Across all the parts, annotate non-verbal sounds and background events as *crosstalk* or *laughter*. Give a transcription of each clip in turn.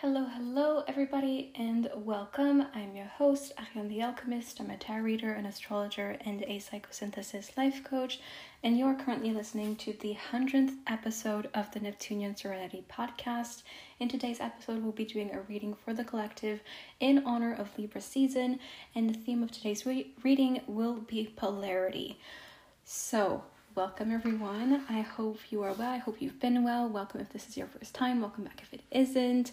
Hello, hello, everybody, and welcome. I'm your host, Ariane the Alchemist. I'm a tarot reader, an astrologer, and a psychosynthesis life coach. And you're currently listening to the 100th episode of the Neptunian Serenity podcast. In today's episode, we'll be doing a reading for the collective in honor of Libra season, and the theme of today's re- reading will be polarity. So, welcome everyone. I hope you are well. I hope you've been well. Welcome if this is your first time. Welcome back if it isn't.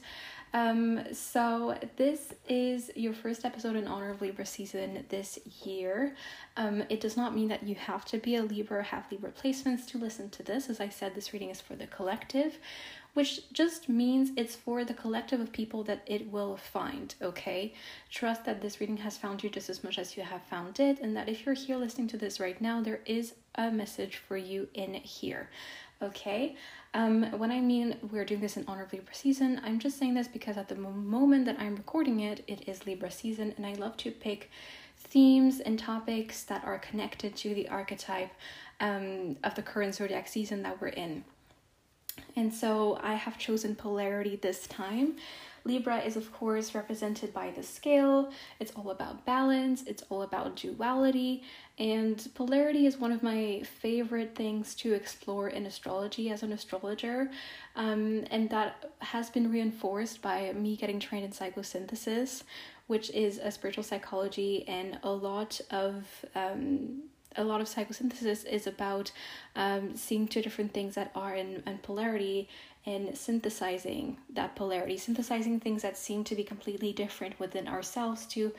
Um, so this is your first episode in honor of Libra season this year. Um, it does not mean that you have to be a Libra or have Libra placements to listen to this. As I said, this reading is for the collective, which just means it's for the collective of people that it will find, okay? Trust that this reading has found you just as much as you have found it, and that if you're here listening to this right now, there is a message for you in here, okay? Um, when I mean we're doing this in honor of Libra season, I'm just saying this because at the moment that I'm recording it, it is Libra season, and I love to pick themes and topics that are connected to the archetype um, of the current zodiac season that we're in. And so I have chosen polarity this time Libra is, of course, represented by the scale. It's all about balance, it's all about duality, and polarity is one of my favorite things to explore in astrology as an astrologer. Um, and that has been reinforced by me getting trained in psychosynthesis, which is a spiritual psychology, and a lot of um, a lot of psychosynthesis is about um, seeing two different things that are in, in polarity and synthesizing that polarity, synthesizing things that seem to be completely different within ourselves to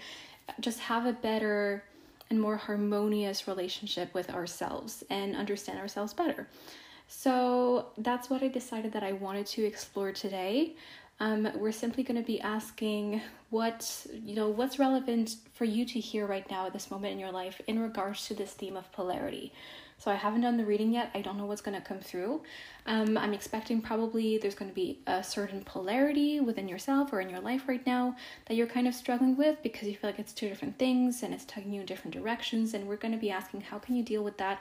just have a better and more harmonious relationship with ourselves and understand ourselves better. So that's what I decided that I wanted to explore today. Um, we're simply going to be asking what you know what's relevant for you to hear right now at this moment in your life in regards to this theme of polarity. So I haven't done the reading yet. I don't know what's going to come through. Um, I'm expecting probably there's going to be a certain polarity within yourself or in your life right now that you're kind of struggling with because you feel like it's two different things and it's tugging you in different directions. And we're going to be asking how can you deal with that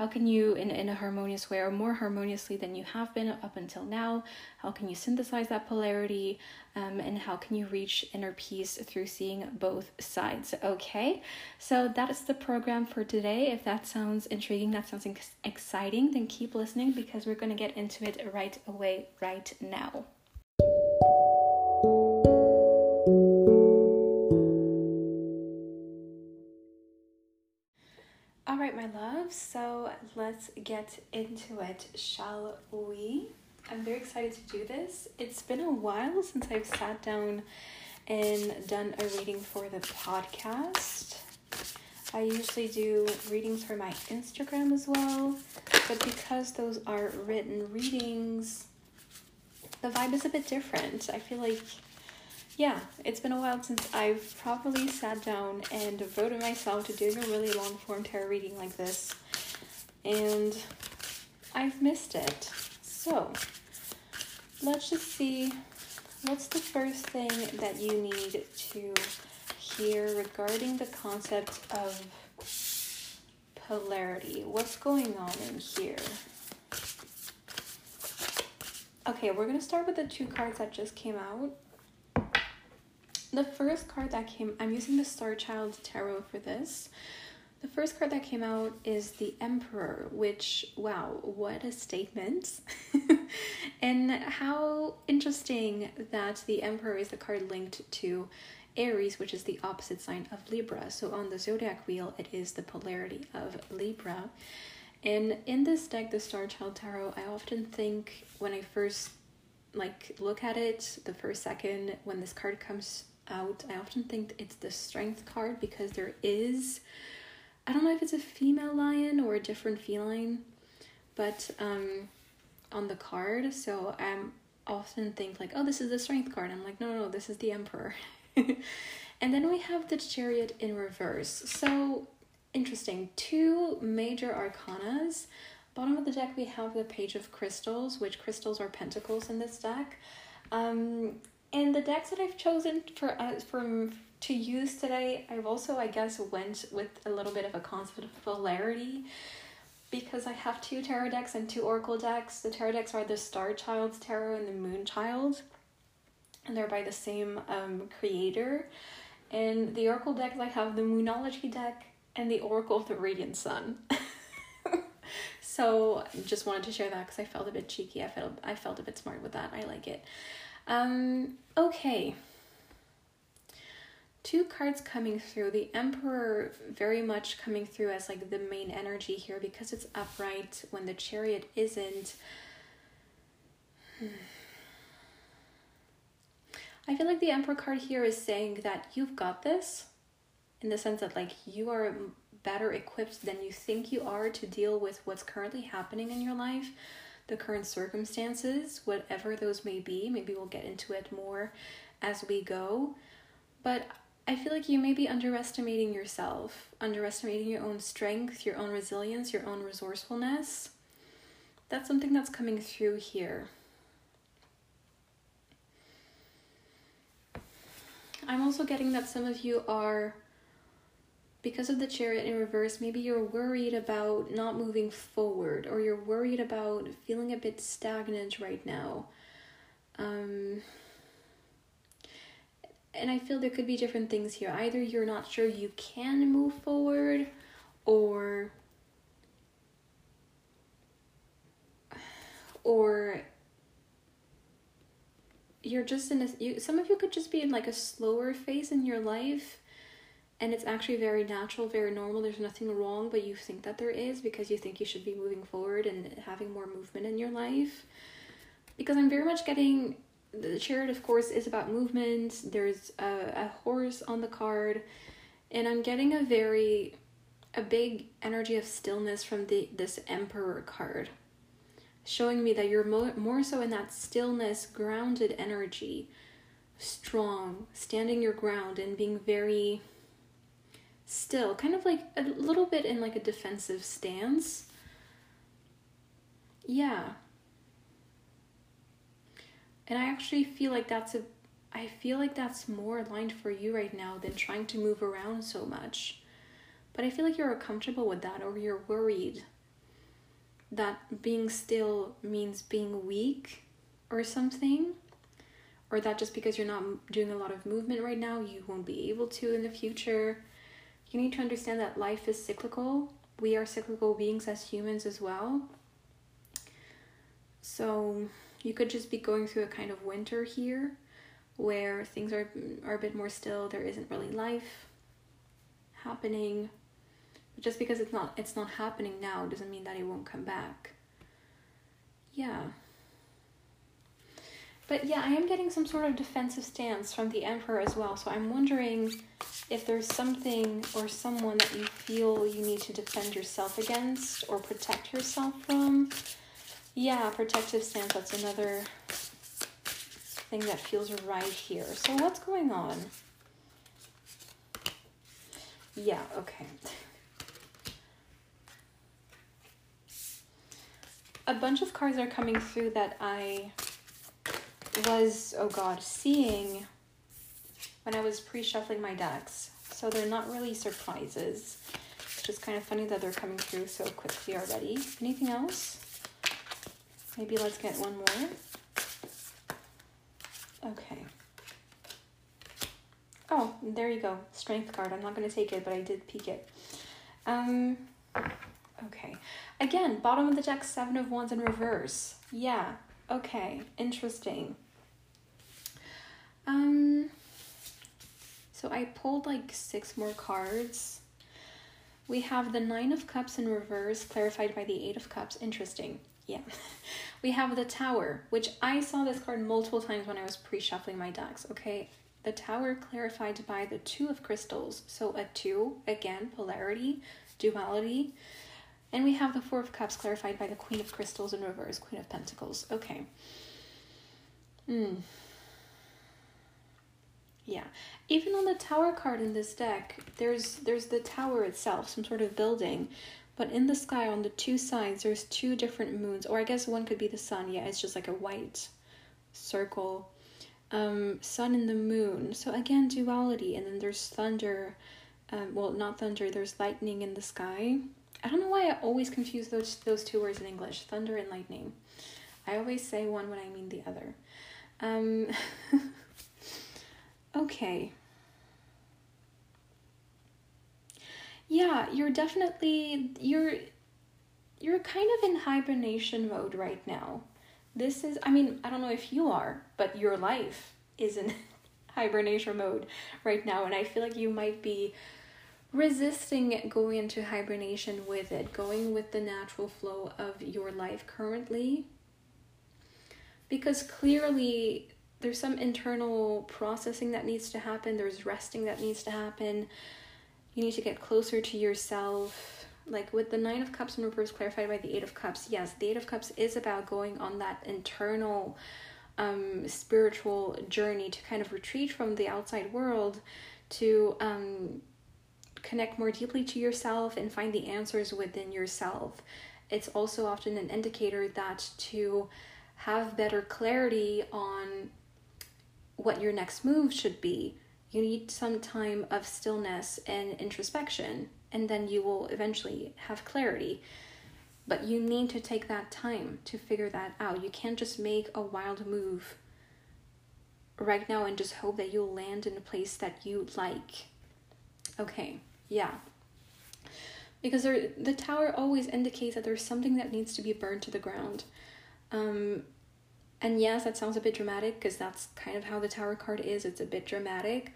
how can you, in, in a harmonious way or more harmoniously than you have been up until now, how can you synthesize that polarity? Um, and how can you reach inner peace through seeing both sides? Okay, so that is the program for today. If that sounds intriguing, that sounds ex- exciting, then keep listening because we're going to get into it right away, right now. So let's get into it, shall we? I'm very excited to do this. It's been a while since I've sat down and done a reading for the podcast. I usually do readings for my Instagram as well, but because those are written readings, the vibe is a bit different. I feel like yeah, it's been a while since I've properly sat down and devoted myself to doing a really long form tarot reading like this. And I've missed it. So, let's just see what's the first thing that you need to hear regarding the concept of polarity. What's going on in here? Okay, we're going to start with the two cards that just came out the first card that came, I'm using the Star Child Tarot for this. The first card that came out is the Emperor, which, wow, what a statement. *laughs* and how interesting that the Emperor is the card linked to Aries, which is the opposite sign of Libra. So on the zodiac wheel, it is the polarity of Libra. And in this deck, the Star Child Tarot, I often think when I first like look at it the first second when this card comes out, I often think it's the strength card because there is, I don't know if it's a female lion or a different feline, but um, on the card. So I'm often think like, oh, this is the strength card. I'm like, no, no, this is the emperor. *laughs* and then we have the chariot in reverse. So interesting. Two major arcanas. Bottom of the deck, we have the page of crystals, which crystals are pentacles in this deck. Um, and the decks that I've chosen for uh, from to use today, I've also I guess went with a little bit of a concept of polarity because I have two tarot decks and two oracle decks. The tarot decks are the Star Child's tarot and the Moon Child. and they're by the same um, creator. And the Oracle decks, I have the Moonology deck and the Oracle of the Radiant Sun. *laughs* so I just wanted to share that because I felt a bit cheeky. I felt I felt a bit smart with that. I like it. Um, okay. Two cards coming through. The Emperor very much coming through as like the main energy here because it's upright when the Chariot isn't. Hmm. I feel like the Emperor card here is saying that you've got this in the sense that like you are better equipped than you think you are to deal with what's currently happening in your life, the current circumstances, whatever those may be. Maybe we'll get into it more as we go. But I feel like you may be underestimating yourself, underestimating your own strength, your own resilience, your own resourcefulness. That's something that's coming through here. I'm also getting that some of you are because of the chariot in reverse, maybe you're worried about not moving forward or you're worried about feeling a bit stagnant right now. Um, and I feel there could be different things here. Either you're not sure you can move forward or or you're just in a you some of you could just be in like a slower phase in your life and it's actually very natural, very normal. There's nothing wrong, but you think that there is because you think you should be moving forward and having more movement in your life. Because I'm very much getting the chariot, of course, is about movement. There's a, a horse on the card, and I'm getting a very a big energy of stillness from the this emperor card showing me that you're more, more so in that stillness grounded energy strong standing your ground and being very still, kind of like a little bit in like a defensive stance. Yeah. And I actually feel like that's a I feel like that's more aligned for you right now than trying to move around so much. But I feel like you're comfortable with that or you're worried that being still means being weak or something. Or that just because you're not doing a lot of movement right now, you won't be able to in the future you need to understand that life is cyclical. We are cyclical beings as humans as well. So you could just be going through a kind of winter here where things are are a bit more still, there isn't really life happening. just because it's not it's not happening now doesn't mean that it won't come back. Yeah. But yeah, I am getting some sort of defensive stance from the Emperor as well. So I'm wondering if there's something or someone that you feel you need to defend yourself against or protect yourself from. Yeah, protective stance, that's another thing that feels right here. So what's going on? Yeah, okay. A bunch of cards are coming through that I was, oh god, seeing when I was pre-shuffling my decks. So they're not really surprises. It's just kind of funny that they're coming through so quickly already. Anything else? Maybe let's get one more. Okay. Oh, there you go. Strength card. I'm not going to take it, but I did peek it. Um, okay. Again, bottom of the deck, Seven of Wands in reverse. Yeah, Okay, interesting. Um, so I pulled like six more cards. We have the Nine of Cups in reverse, clarified by the Eight of Cups. Interesting. Yeah. *laughs* We have the Tower, which I saw this card multiple times when I was pre shuffling my decks. Okay. The Tower clarified by the Two of Crystals. So a two, again, polarity, duality. And we have the Four of Cups clarified by the Queen of Crystals in reverse, Queen of Pentacles. Okay. Hmm. Yeah. Even on the Tower card in this deck, there's there's the tower itself, some sort of building. But in the sky on the two sides, there's two different moons. Or I guess one could be the sun. Yeah, it's just like a white circle. Um, sun and the moon. So again, duality. And then there's thunder. Um, well, not thunder, there's lightning in the sky. I don't know why I always confuse those those two words in English, thunder and lightning. I always say one when I mean the other. Um, *laughs* Okay. Yeah, you're definitely you're you're kind of in hibernation mode right now. This is I mean, I don't know if you are, but your life is in *laughs* hibernation mode right now and I feel like you might be resisting going into hibernation with it, going with the natural flow of your life currently. Because clearly there's some internal processing that needs to happen, there's resting that needs to happen. You need to get closer to yourself. Like with the Nine of Cups in reverse clarified by the Eight of Cups, yes, the Eight of Cups is about going on that internal um, spiritual journey to kind of retreat from the outside world to um, connect more deeply to yourself and find the answers within yourself. It's also often an indicator that to have better clarity on what your next move should be, you need some time of stillness and introspection, and then you will eventually have clarity. But you need to take that time to figure that out. You can't just make a wild move right now and just hope that you'll land in a place that you like. Okay. Yeah. Because there, the tower always indicates that there's something that needs to be burned to the ground. Um, and yes, that sounds a bit dramatic because that's kind of how the tower card is. It's a bit dramatic.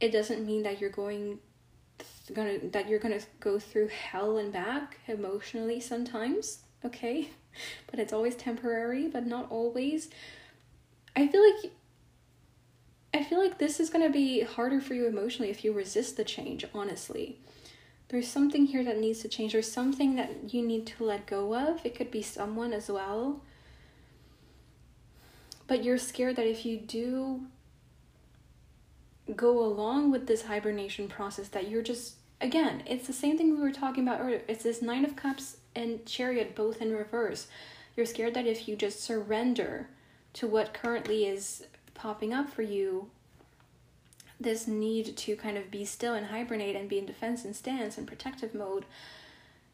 It doesn't mean that you're going gonna that you're gonna go through hell and back emotionally sometimes, okay? *laughs* But it's always temporary, but not always. I feel like I feel like this is going to be harder for you emotionally if you resist the change, honestly. There's something here that needs to change. There's something that you need to let go of. It could be someone as well. But you're scared that if you do go along with this hibernation process, that you're just, again, it's the same thing we were talking about earlier. It's this Nine of Cups and Chariot both in reverse. You're scared that if you just surrender to what currently is popping up for you this need to kind of be still and hibernate and be in defense and stance and protective mode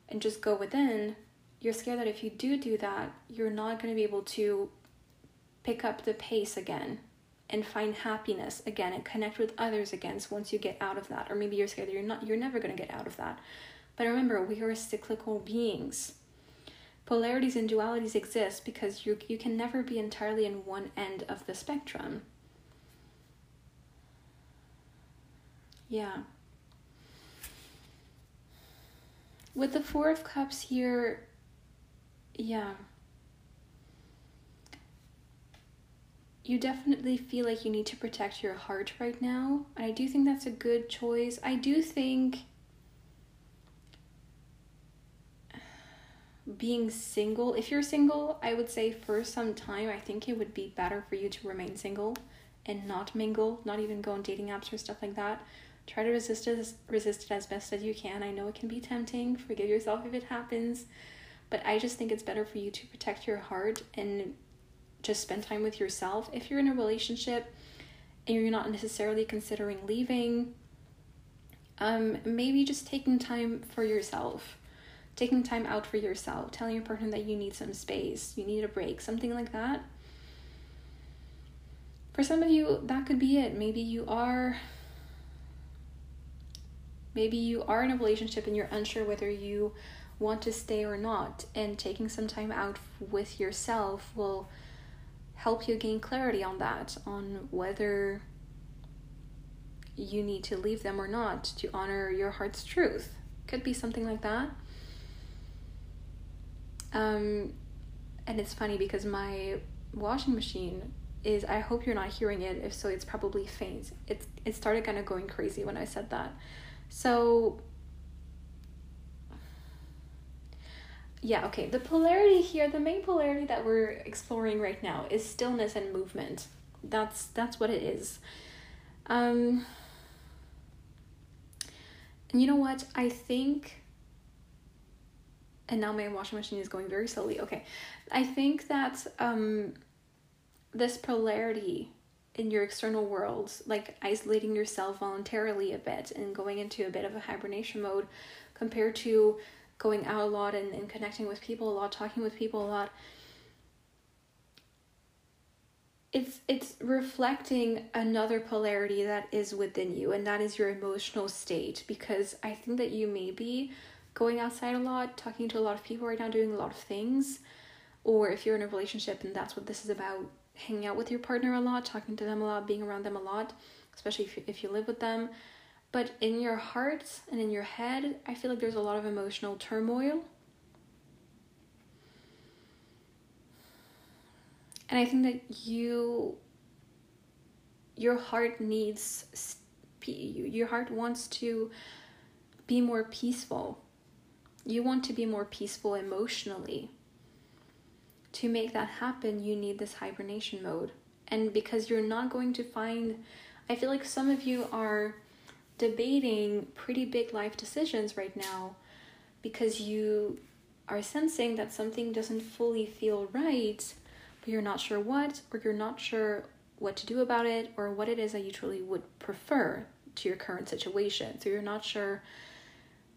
and just go within, you're scared that if you do do that, you're not going to be able to pick up the pace again and find happiness again and connect with others again so once you get out of that or maybe you're scared that you're not you're never going to get out of that but remember we are cyclical beings polarities and dualities exist because you you can never be entirely in one end of the spectrum. Yeah. With the 4 of cups here, yeah. You definitely feel like you need to protect your heart right now. And I do think that's a good choice. I do think being single, if you're single, I would say for some time, I think it would be better for you to remain single and not mingle, not even go on dating apps or stuff like that. Try to resist it, resist it as best as you can. I know it can be tempting. Forgive yourself if it happens, but I just think it's better for you to protect your heart and just spend time with yourself. If you're in a relationship and you're not necessarily considering leaving, um, maybe just taking time for yourself taking time out for yourself, telling your partner that you need some space, you need a break, something like that. For some of you, that could be it. Maybe you are maybe you are in a relationship and you're unsure whether you want to stay or not, and taking some time out with yourself will help you gain clarity on that, on whether you need to leave them or not to honor your heart's truth. Could be something like that. Um, and it's funny because my washing machine is I hope you're not hearing it. If so, it's probably faint. It it started kind of going crazy when I said that. So yeah, okay. The polarity here, the main polarity that we're exploring right now is stillness and movement. That's that's what it is. Um and you know what? I think and now my washing machine is going very slowly. Okay. I think that um this polarity in your external world, like isolating yourself voluntarily a bit and going into a bit of a hibernation mode compared to going out a lot and, and connecting with people a lot, talking with people a lot. it's it's reflecting another polarity that is within you and that is your emotional state because i think that you may be going outside a lot talking to a lot of people right now doing a lot of things or if you're in a relationship and that's what this is about hanging out with your partner a lot talking to them a lot being around them a lot especially if if you live with them but in your heart and in your head i feel like there's a lot of emotional turmoil. And i think that you your heart needs your heart wants to be more peaceful. You want to be more peaceful emotionally. To make that happen you need this hibernation mode. And because you're not going to find i feel like some of you are debating pretty big life decisions right now because you are sensing that something doesn't fully feel right but you're not sure what, or you're not sure what to do about it, or what it is that you truly would prefer to your current situation. So you're not sure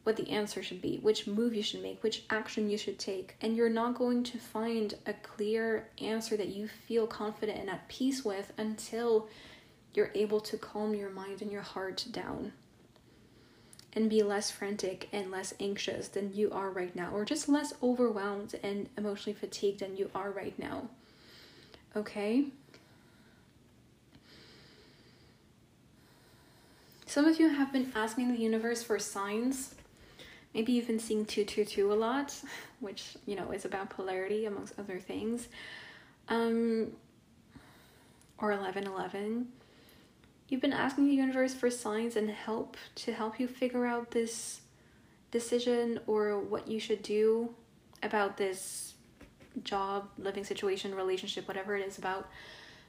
what the answer should be, which move you should make, which action you should take, and you're not going to find a clear answer that you feel confident and at peace with until you're able to calm your mind and your heart down and be less frantic and less anxious than you are right now, or just less overwhelmed and emotionally fatigued than you are right now. Okay? Some of you have been asking the universe for signs. Maybe you've been seeing 222 a lot, which, you know, is about polarity amongst other things. Um, or 1111. You've been asking the universe for signs and help to help you figure out this decision or what you should do about this job, living situation, relationship, whatever it is about.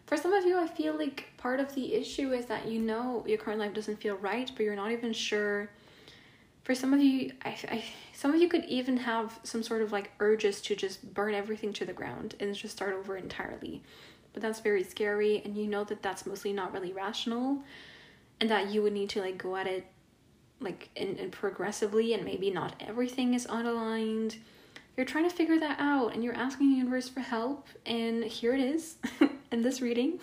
For some of you, I feel like part of the issue is that you know your current life doesn't feel right, but you're not even sure. For some of you, I, I some of you could even have some sort of like urges to just burn everything to the ground and just start over entirely. But that's very scary, and you know that that's mostly not really rational, and that you would need to like go at it like and, and progressively, and maybe not everything is unaligned. You're trying to figure that out and you're asking the universe for help and here it is *laughs* in this reading.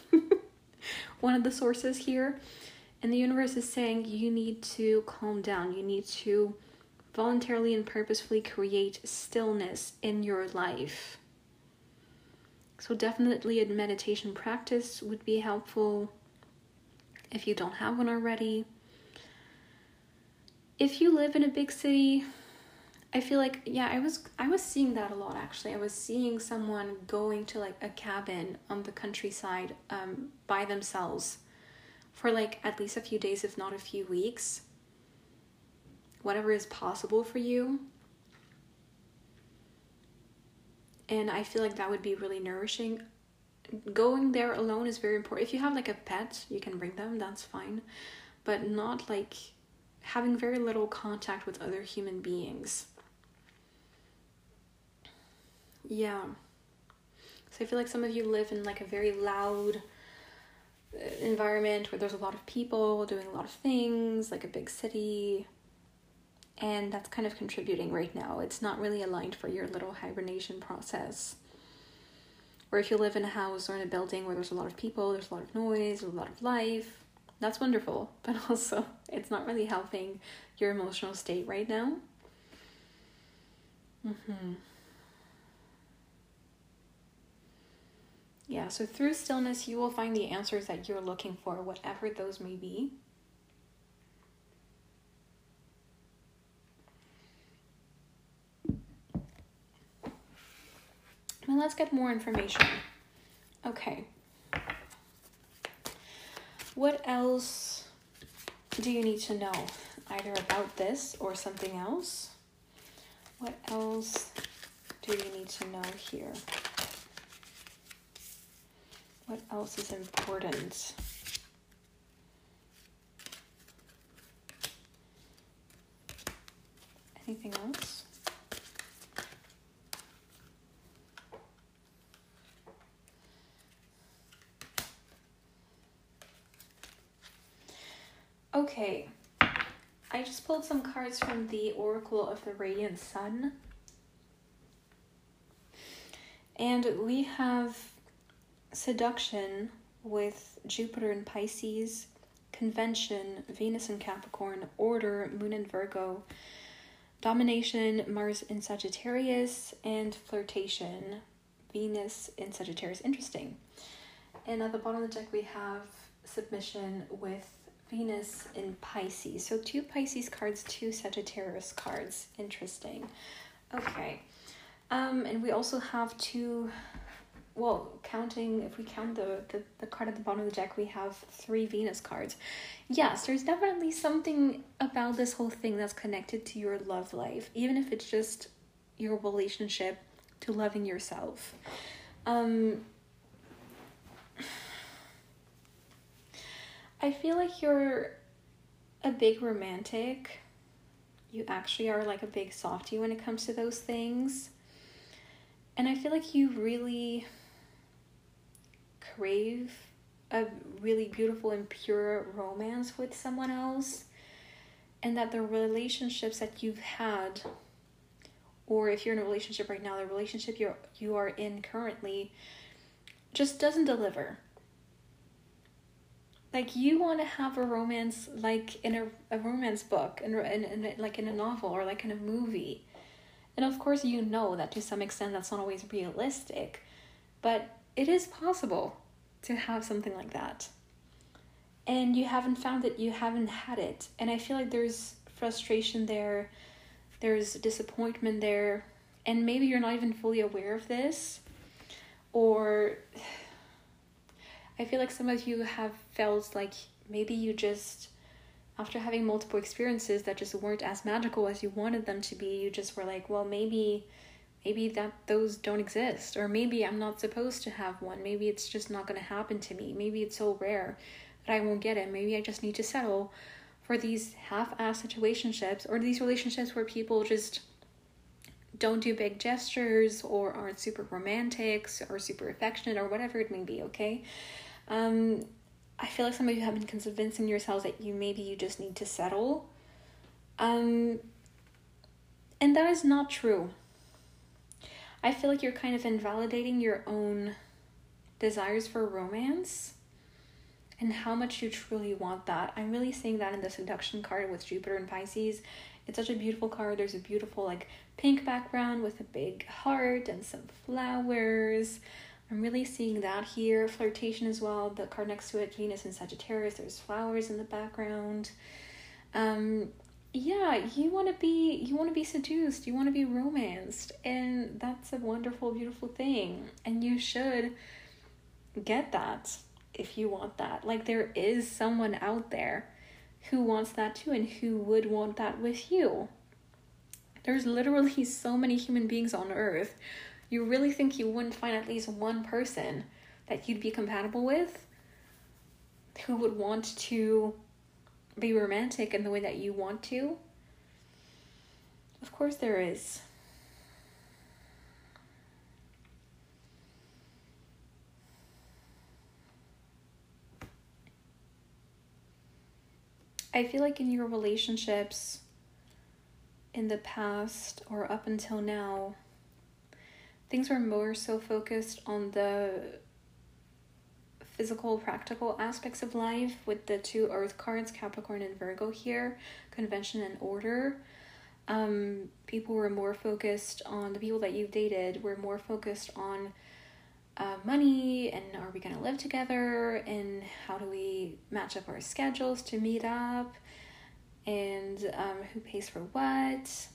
*laughs* One of the sources here and the universe is saying you need to calm down. You need to voluntarily and purposefully create stillness in your life so definitely a meditation practice would be helpful if you don't have one already if you live in a big city I feel like yeah, I was I was seeing that a lot actually. I was seeing someone going to like a cabin on the countryside um by themselves for like at least a few days if not a few weeks. Whatever is possible for you. And I feel like that would be really nourishing. Going there alone is very important. If you have like a pet, you can bring them, that's fine. But not like having very little contact with other human beings yeah. So I feel like some of you live in like a very loud uh, environment where there's a lot of people doing a lot of things, like a big city. And that's kind of contributing right now. It's not really aligned for your little hibernation process. Or if you live in a house or in a building where there's a lot of people, there's a lot of noise, a lot of life, that's wonderful. *laughs* But also, it's not really helping your emotional state right now. Mm-hmm. Yeah, so through stillness, you will find the answers that you're looking for, whatever those may be. Let's get more information. Okay. What else do you need to know? Either about this or something else? What else do you need to know here? What else is important? Anything else? Okay, I just pulled some cards from the Oracle of the Radiant Sun. And we have seduction with Jupiter in Pisces, convention, Venus in Capricorn, order, Moon in Virgo, domination, Mars in Sagittarius, and flirtation, Venus in Sagittarius. Interesting. And at the bottom of the deck, we have submission with Venus in Pisces. So two Pisces cards, two Sagittarius cards. Interesting. Okay. Um, and we also have two well, counting, if we count the, the, the card at the bottom of the deck, we have three Venus cards. Yes, there's definitely something about this whole thing that's connected to your love life, even if it's just your relationship to loving yourself. Um, I feel like you're a big romantic. You actually are like a big softie when it comes to those things. And I feel like you really crave a really beautiful and pure romance with someone else and that the relationships that you've had or if you're in a relationship right now the relationship you you are in currently just doesn't deliver like you want to have a romance like in a, a romance book and in, in, in, like in a novel or like in a movie and of course you know that to some extent that's not always realistic but it is possible to have something like that. And you haven't found it, you haven't had it. And I feel like there's frustration there, there's disappointment there, and maybe you're not even fully aware of this. Or I feel like some of you have felt like maybe you just after having multiple experiences that just weren't as magical as you wanted them to be, you just were like, well, maybe maybe that those don't exist. Or maybe i'm not supposed to have one. Maybe it's just not going to happen to me. Maybe it's so rare that i won't get it. Maybe i just need to settle for these half-ass situationships or these relationships where people just don't do big gestures or aren't super romantic or super affectionate or whatever it may be okay um i feel like some of you have been convincing yourselves that you maybe you just need to settle um and that is not true I feel like you're kind of invalidating your own desires for romance and how much you truly want that. I'm really seeing that in the seduction card with Jupiter and Pisces. It's such a beautiful card. There's a beautiful like pink background with a big heart and some flowers. I'm really seeing that here. Flirtation as well. The card next to it, Venus and Sagittarius. There's flowers in the background. Um, yeah you want to be you want to be seduced you want to be romanced and that's a wonderful beautiful thing and you should get that if you want that like there is someone out there who wants that too and who would want that with you there's literally so many human beings on earth you really think you wouldn't find at least one person that you'd be compatible with who would want to be romantic in the way that you want to? Of course, there is. I feel like in your relationships in the past or up until now, things were more so focused on the physical, practical aspects of life with the two earth cards, Capricorn and Virgo here, convention and order. Um, people were more focused on the people that you've dated, were more focused on uh, money and are we going to live together and how do we match up our schedules to meet up and um, who pays for what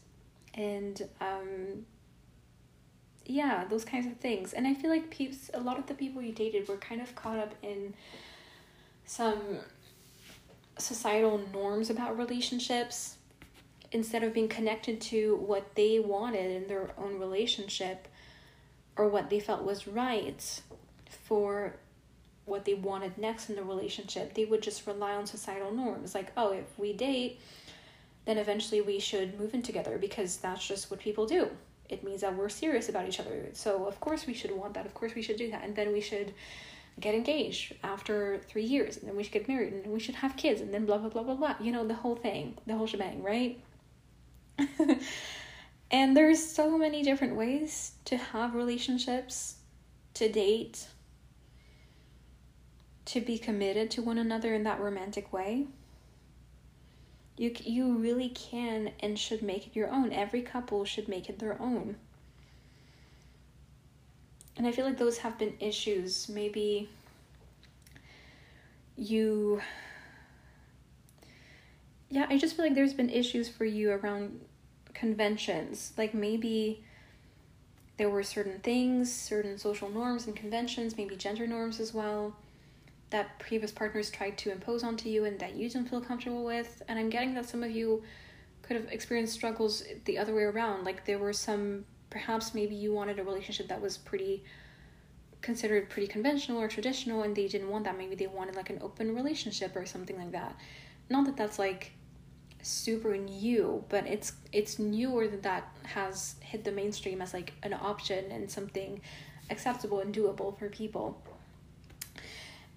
and um, yeah, those kinds of things. And I feel like peeps, a lot of the people you dated were kind of caught up in some societal norms about relationships instead of being connected to what they wanted in their own relationship or what they felt was right for what they wanted next in the relationship. They would just rely on societal norms like, oh, if we date, then eventually we should move in together because that's just what people do it means that we're serious about each other. So of course we should want that. Of course we should do that. And then we should get engaged after three years, and then we should get married, and we should have kids, and then blah blah blah blah blah. You know the whole thing, the whole shebang, right? *laughs* and there's so many different ways to have relationships, to date. to be committed to one another in that romantic way, you you really can and should make it your own. Every couple should make it their own. And I feel like those have been issues. Maybe you yeah, I just feel like there's been issues for you around conventions. Like maybe there were certain things, certain social norms and conventions, maybe gender norms as well, that previous partners tried to impose onto you and that you didn't feel comfortable with. And I'm getting that some of you could have experienced struggles the other way around. Like there were some, perhaps maybe you wanted a relationship that was pretty considered pretty conventional or traditional and they didn't want that. Maybe they wanted like an open relationship or something like that. Not that that's like super new, but it's it's newer that that has hit the mainstream as like an option and something acceptable and doable for people.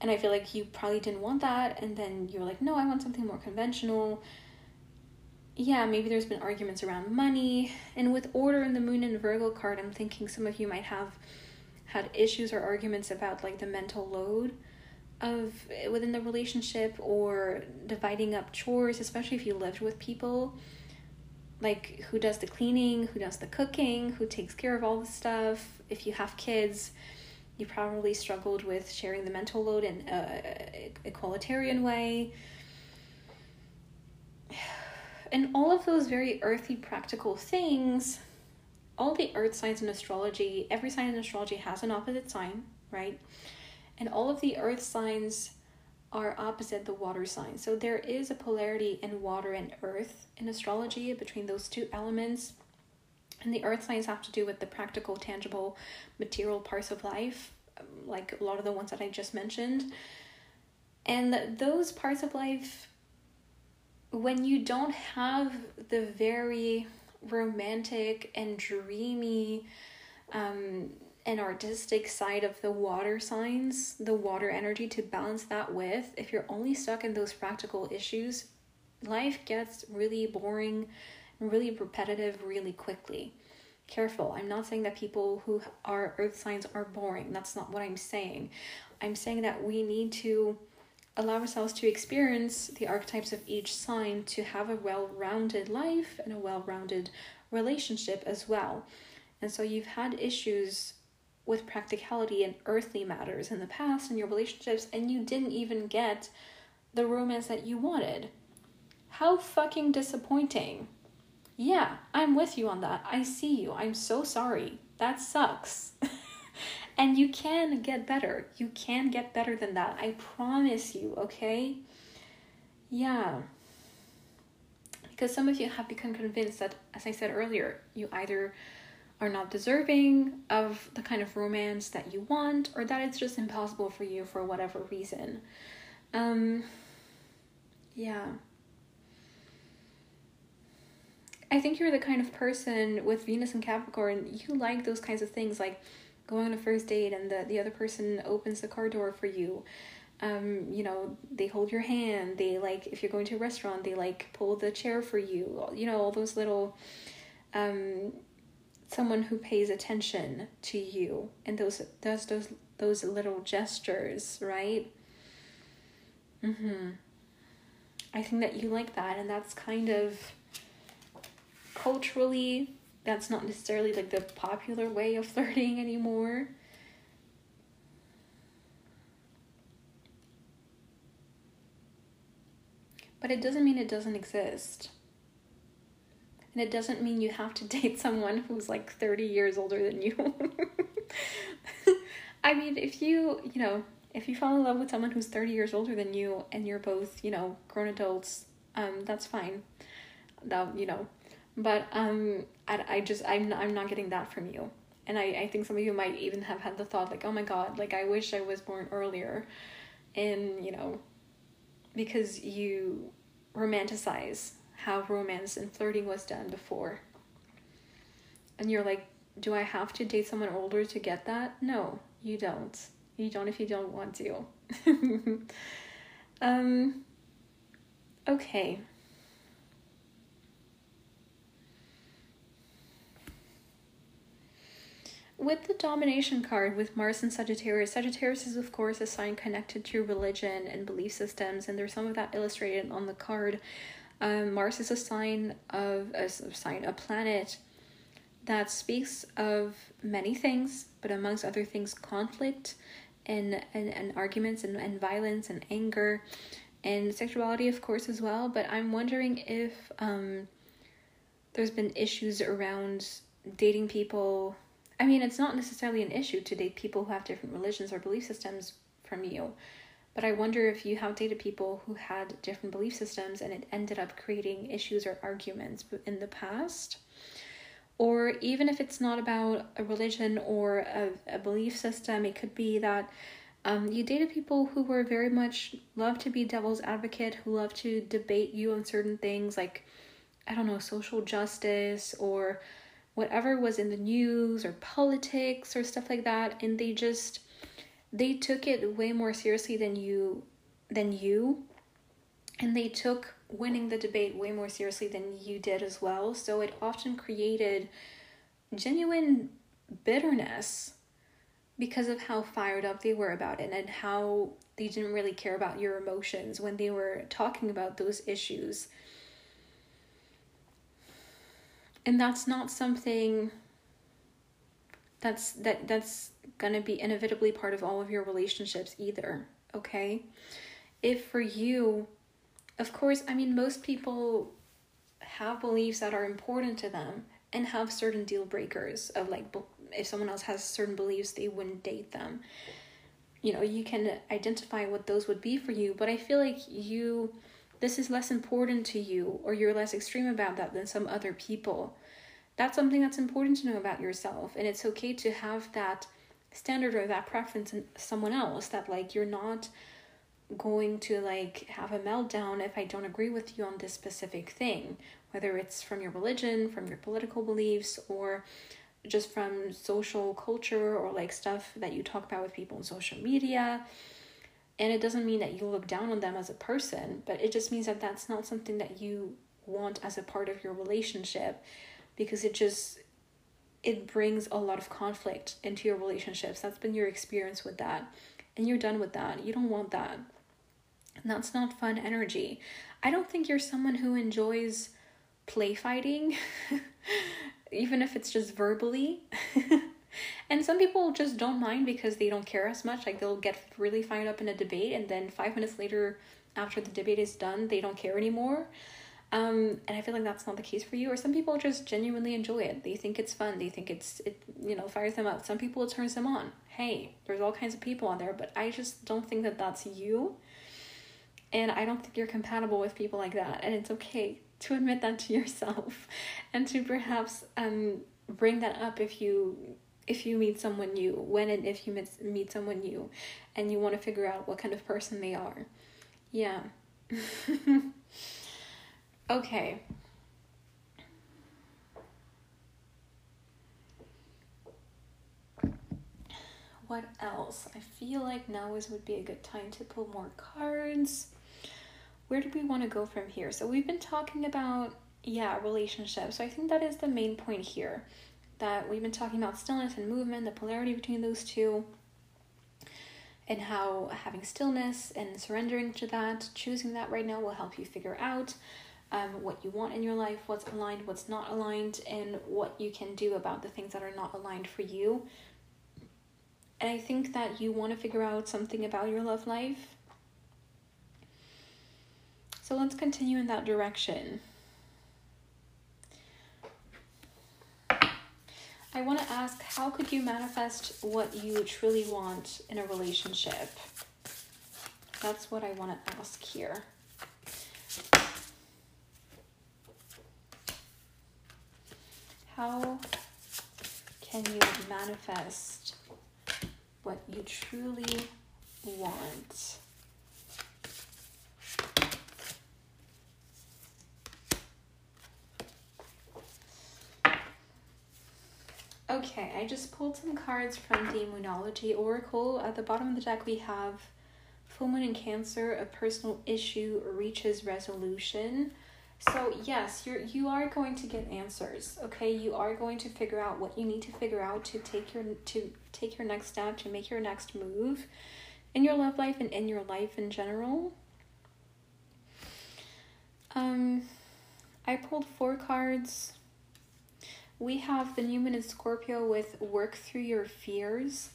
And I feel like you probably didn't want that, and then you're like, no, I want something more conventional. Yeah, maybe there's been arguments around money, and with order in the moon and Virgo card, I'm thinking some of you might have had issues or arguments about like the mental load of eh, within the relationship or dividing up chores, especially if you lived with people. Like who does the cleaning, who does the cooking, who takes care of all the stuff. If you have kids, you probably struggled with sharing the mental load in a equalitarian way. And all of those very earthy, practical things, all the earth signs in astrology, every sign in astrology has an opposite sign, right? and all of the earth signs are opposite the water sign. So there is a polarity in water and earth in astrology between those two elements. And the earth signs have to do with the practical, tangible, material parts of life, um, like a lot of the ones that I just mentioned. And those parts of life, when you don't have the very romantic and dreamy, um, an artistic side of the water signs, the water energy to balance that with. If you're only stuck in those practical issues, life gets really boring and really repetitive really quickly. Careful. I'm not saying that people who are earth signs are boring. That's not what I'm saying. I'm saying that we need to allow ourselves to experience the archetypes of each sign to have a well rounded life and a well rounded relationship as well. And so you've had issues with practicality and earthly matters in the past in your relationships and you didn't even get the romance that you wanted. How fucking disappointing. Yeah, I'm with you on that. I see you. I'm so sorry. That sucks. *laughs* and you can get better. You can get better than that. I promise you, okay? Yeah. Because some of you have become convinced that, as I said earlier, you either are not deserving of the kind of romance that you want or that it's just impossible for you for whatever reason. Um yeah. I think you're the kind of person with Venus and Capricorn, you like those kinds of things like going on a first date and the, the other person opens the car door for you. Um, you know, they hold your hand, they like if you're going to a restaurant, they like pull the chair for you. You know, all those little um someone who pays attention to you and those does those those little gestures, right? Mhm. I think that you like that and that's kind of culturally that's not necessarily like the popular way of *laughs* flirting anymore. But it doesn't mean it doesn't exist. And it doesn't mean you have to *laughs* date someone who's like 30 years older than you. *laughs* I mean, if you, you know, if you fall in love with someone who's 30 years older than you and you're both, you know, grown adults, um, that's fine. That, you know, but um, I, I just, I'm not, I'm not getting that from you. And I, I think some of you might even have had the thought like, oh my God, like I wish I was born earlier. And, you know, because you romanticize how romance and flirting was done before. And you're like, do I have to date someone older to get that? No, you don't. You don't if you don't want to. *laughs* um okay. With the domination card with Mars and Sagittarius, Sagittarius is, of course, a sign connected to religion and belief systems, and there's some of that illustrated on the card. Um, Mars is a sign of a sign, a planet that speaks of many things, but amongst other things, conflict and and, and arguments and, and violence and anger and sexuality, of course, as well. But I'm wondering if um, there's been issues around dating people. I mean, it's not necessarily an issue to date people who have different religions or belief systems from you. But I wonder if you have dated people who had different belief systems and it ended up creating issues or arguments in the past. Or even if it's not about a religion or a, a belief system, it could be that um, you dated people who were very much love to be devil's advocate, who love to debate you on certain things like, I don't know, social justice or whatever was in the news or politics or stuff like that. And they just, they took it way more seriously than you, than you. And they took winning the debate way more seriously than you did as well. So it often created genuine bitterness because of how fired up they were about it and how they didn't really care about your emotions when they were talking about those issues. And that's not something that's that that's going to be inevitably part of all of your relationships either, okay? If for you, of course, I mean most people have beliefs that are important to them and have certain deal breakers of like if someone else has certain beliefs, they wouldn't date them. You know, you can identify what those would be for you, but I feel like you, this is less important to you, or you're less extreme about that than some other people. That's something that's important to know about yourself, and it's okay to have that standard or that preference in someone else that, like, you're not going to like have a meltdown if I don't agree with you on this specific thing, whether it's from your religion, from your political beliefs, or just from social culture or like stuff that you talk about with people on social media. And it doesn't mean that you look down on them as a person, but it just means that that's not something that you want as a part of your relationship because it just it brings a lot of conflict into your relationships. That's been your experience with that. And you're done with that. You don't want that. And that's not fun energy. I don't think you're someone who enjoys play fighting. *laughs* even if it's just verbally. *laughs* and some people just don't mind because they don't care as much. Like they'll get really fired up in a debate, and then five minutes later, after the debate is done, they don't care anymore. Um, and I feel like that's not the case for you. Or some people just genuinely enjoy it. They think it's fun. They think it's it you know fires them up. Some people it turns them on. Hey, there's all kinds of people on there, but I just don't think that that's you. And I don't think you're compatible with people like that. And it's okay to admit that to yourself *laughs* and to perhaps um bring that up if you if you meet someone new when and if you meet, meet someone new and you want to figure out what kind of person they are yeah *laughs* okay what else i feel like now is would be a good time to pull more cards where do we want to go from here? So we've been talking about yeah, relationships. So I think that is the main point here. That we've been talking about stillness and movement, the polarity between those two, and how having stillness and surrendering to that, choosing that right now will help you figure out um, what you want in your life, what's aligned, what's not aligned, and what you can do about the things that are not aligned for you. And I think that you want to figure out something about your love life so let's continue in that direction. I want to ask how could you manifest what you truly want in a relationship? That's what I want to ask here. How can you manifest what you truly want? Okay, I just pulled some cards from the Moonology Oracle. At the bottom of the deck, we have Full Moon in Cancer, a personal issue reaches resolution. So yes, you're you are going to get answers. Okay, you are going to figure out what you need to figure out to take your to take your next step to make your next move in your love life and in your life in general. Um, I pulled four cards. We have the new moon in Scorpio with work through your fears.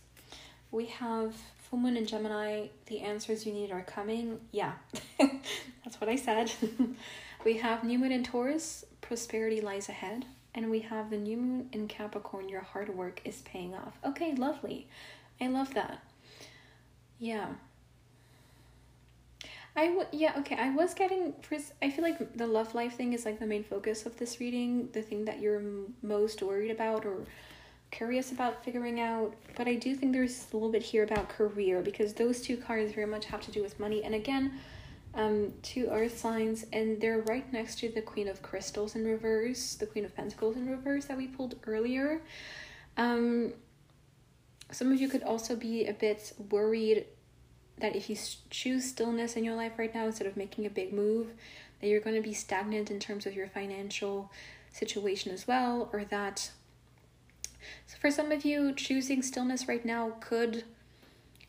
We have full moon in Gemini. The answers you need are coming. Yeah, *laughs* that's what I said. *laughs* we have new moon in Taurus. Prosperity lies ahead. And we have the new moon in Capricorn. Your hard work is paying off. Okay, lovely. I love that. Yeah. I w- yeah okay I was getting first I feel like the love life thing is like the main focus of this reading the thing that you're m- most worried about or curious about figuring out. But I do think there's a little bit here about career because those two cards very much have to do with money. And again um two earth signs and they're right next to the queen of crystals in reverse the queen of pentacles in reverse that we pulled earlier. Um some of you could also be a bit worried that if you choose stillness in your life right now instead of making a big move, that you're going to be stagnant in terms of your financial situation as well, or that. So, for some of you, choosing stillness right now could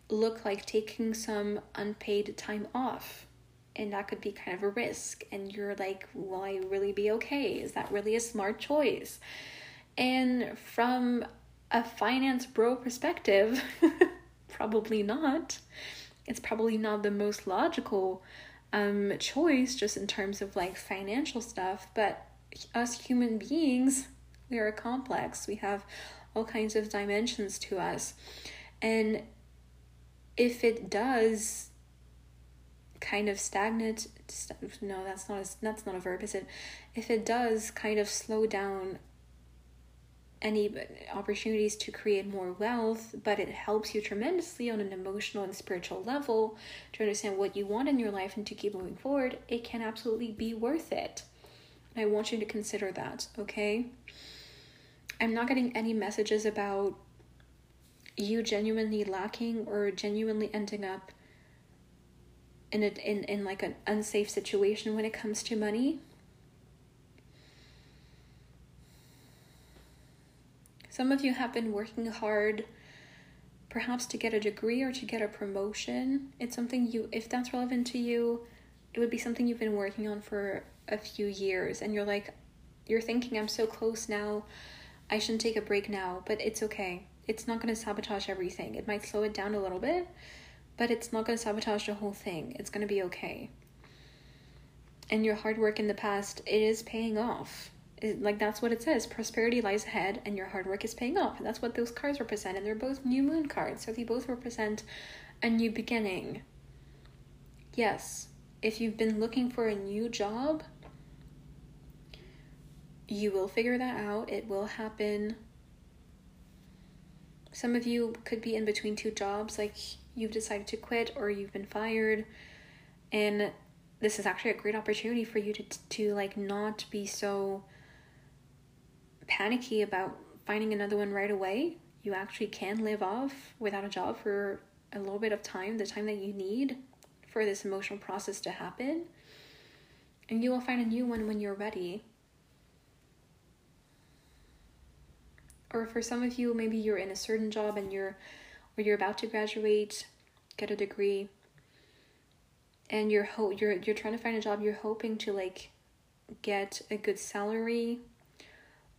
look like taking some unpaid time off. And that could be kind of a risk. And you're like, will I really be okay? Is that really a smart choice? And from a finance bro perspective, *laughs* probably not it's probably not the most logical um choice just in terms of like financial stuff but us human beings we are complex. We have all kinds of dimensions to us. And if it does kind of stagnate no that's not a, that's not a verb is it? If it does kind of slow down any opportunities to create more wealth, but it helps you tremendously on an emotional and spiritual level to understand what you want in your life and to keep moving forward, it can absolutely be worth it. I want you to consider that, okay? I'm not getting any messages about you genuinely lacking or genuinely ending up in a in, in like an unsafe situation when it comes to money Some of you have been working hard perhaps to get a degree or to get a promotion. It's something you, if that's relevant to you, it would be something you've been working on for a few years and you're like, you're thinking, I'm so close now, I shouldn't take a break now, but it's okay. It's not going to sabotage everything. It might slow it down a little bit, but it's not going to sabotage the whole thing. It's going to be okay. And your hard work in the past, it is paying off like that's what it says prosperity lies ahead and your hard work is paying off. That's what those cards represent and they're both new moon cards so they both represent a new beginning. Yes if you've been looking for a new job you will figure that out. It will happen. Some of you could be in between two jobs like you've decided to quit or you've been fired. And this is actually a great opportunity for you to to like not be so panicky about finding another one right away. You actually can live off without a job for a little bit of time, the time that you need for this emotional process to happen. And you will find a new one when you're ready. Or for some of you, maybe you're in a certain job and you're or you're about to graduate, get a degree, and you're ho- you're you're trying to find a job, you're hoping to like get a good salary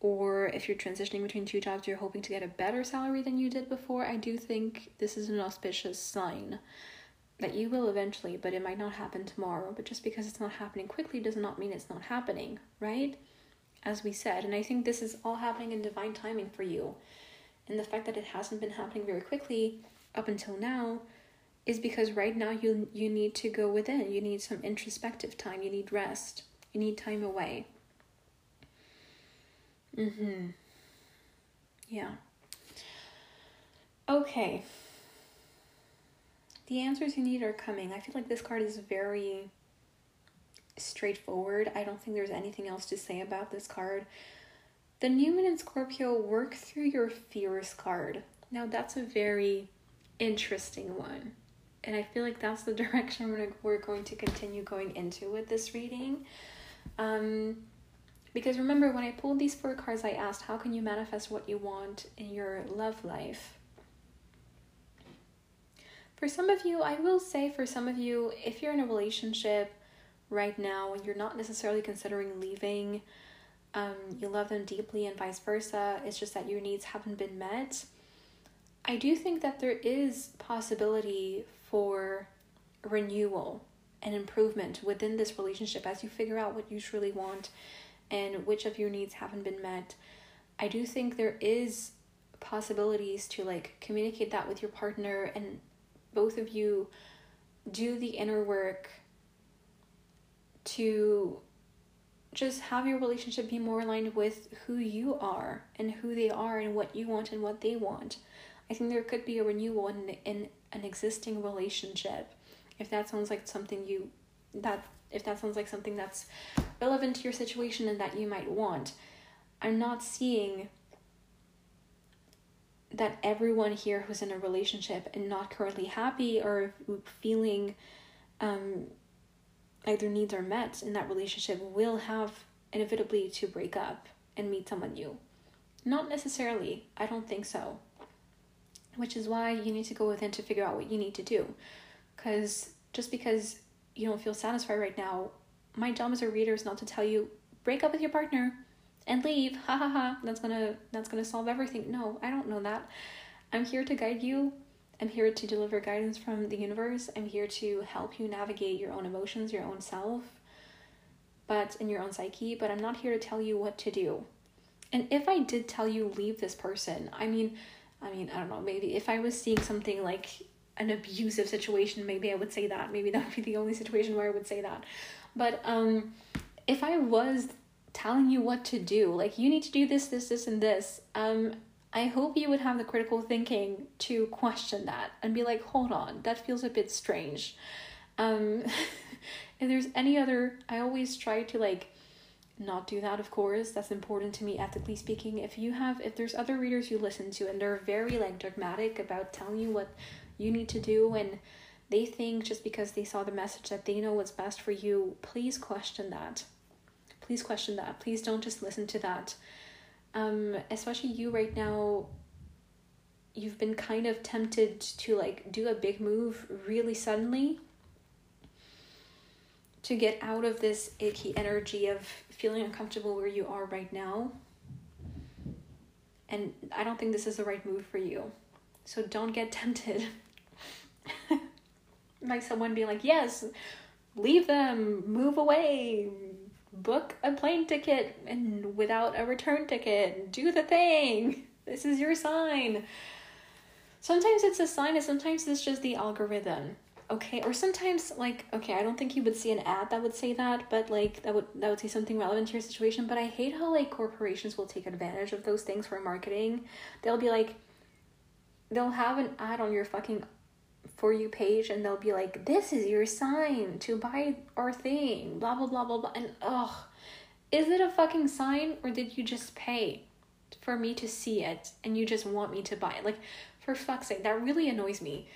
or if you're transitioning between two jobs, you're hoping to get a better salary than you did before, I do think this is an auspicious sign that you will eventually, but it might not happen tomorrow. But just because it's not happening quickly does not mean it's not happening, right? As we said, and I think this is all happening in divine timing for you. And the fact that it hasn't been happening very quickly up until now is because right now you you need to go within. You need some introspective time. You need rest. You need time away. Mm-hmm. Yeah. Okay. The answers you need are coming. I feel like this card is very straightforward. I don't think there's anything else to say about this card. The New Moon in Scorpio work through your fears card. Now that's a very interesting one. And I feel like that's the *laughs* direction we're going to continue going into with this reading. Um, because remember, when I pulled these four cards, I asked, How can you manifest what you want in your love life? For some of you, I will say, for some of you, if you're in a relationship right now and you're not necessarily considering leaving, um, you love them deeply and vice versa, it's just that your needs haven't been met. I do think that there is possibility for renewal and improvement within this relationship as you figure out what you truly want and which of your needs haven't been met. I do think there is possibilities to like communicate that with your partner and both of you do the inner work to just have your relationship be more aligned with who you are and who they are and what you want and what they want. I think there could be a renewal in, in an existing relationship if that sounds like something you that if that sounds like something that's relevant to your situation and that you might want. I'm not seeing that everyone here who's in a relationship and not currently happy or feeling um, like their needs are met in that relationship will have inevitably to break up and meet someone new. Not necessarily. I don't think so. Which is why you need to go within to figure out what you need to do. Because just because you don't feel satisfied right now, my job as a reader is not to tell you break up with your partner and leave. Ha ha ha. That's gonna that's gonna solve everything. No, I don't know that. I'm here to guide you I'm here to deliver guidance from the universe. I'm here to help you navigate your own emotions, your own self, but in your own psyche, but I'm not here to tell you what to do. And if I did tell you leave this person, I mean, I mean, I don't know, maybe if I was seeing something like an abusive situation, maybe I would say that. Maybe that would be the only situation where I would say that. But um if I was telling you what to do, like you need to do this, this, this, and this, um, I hope you would have the critical thinking to question that and be like, hold on, that feels a bit strange. Um, *laughs* if there's any other, I always try to like not do that, of course. That's important to me, ethically speaking. If you have, if there's other readers you listen to and they're very like dogmatic about telling you what you need to do and they think just because they saw the message that they know what's best for you, please question that. Please question that. Please don't just listen to that um especially you right now you've been kind of tempted to like do a big move really suddenly to get out of this icky energy of feeling uncomfortable where you are right now. And I don't think this is the right move for you. So don't get *laughs* tempted *laughs* by someone being like, yes, leave them, move away, book a plane ticket and without a return ticket. Do the thing. This is your sign. Sometimes it's a sign and sometimes it's just the algorithm. Okay, or sometimes like okay, I don't think you would see an ad that would say that, but like that would that would say something relevant to your situation. But I hate how like corporations will take advantage of those things for marketing. They'll be like, they'll have an ad on your fucking for you page and they'll be like, This is your sign to buy our thing, blah blah blah blah blah. And ugh, is it a fucking sign or did you just pay for me to see it and you just want me to buy it? Like, for fuck's sake, that really annoys me.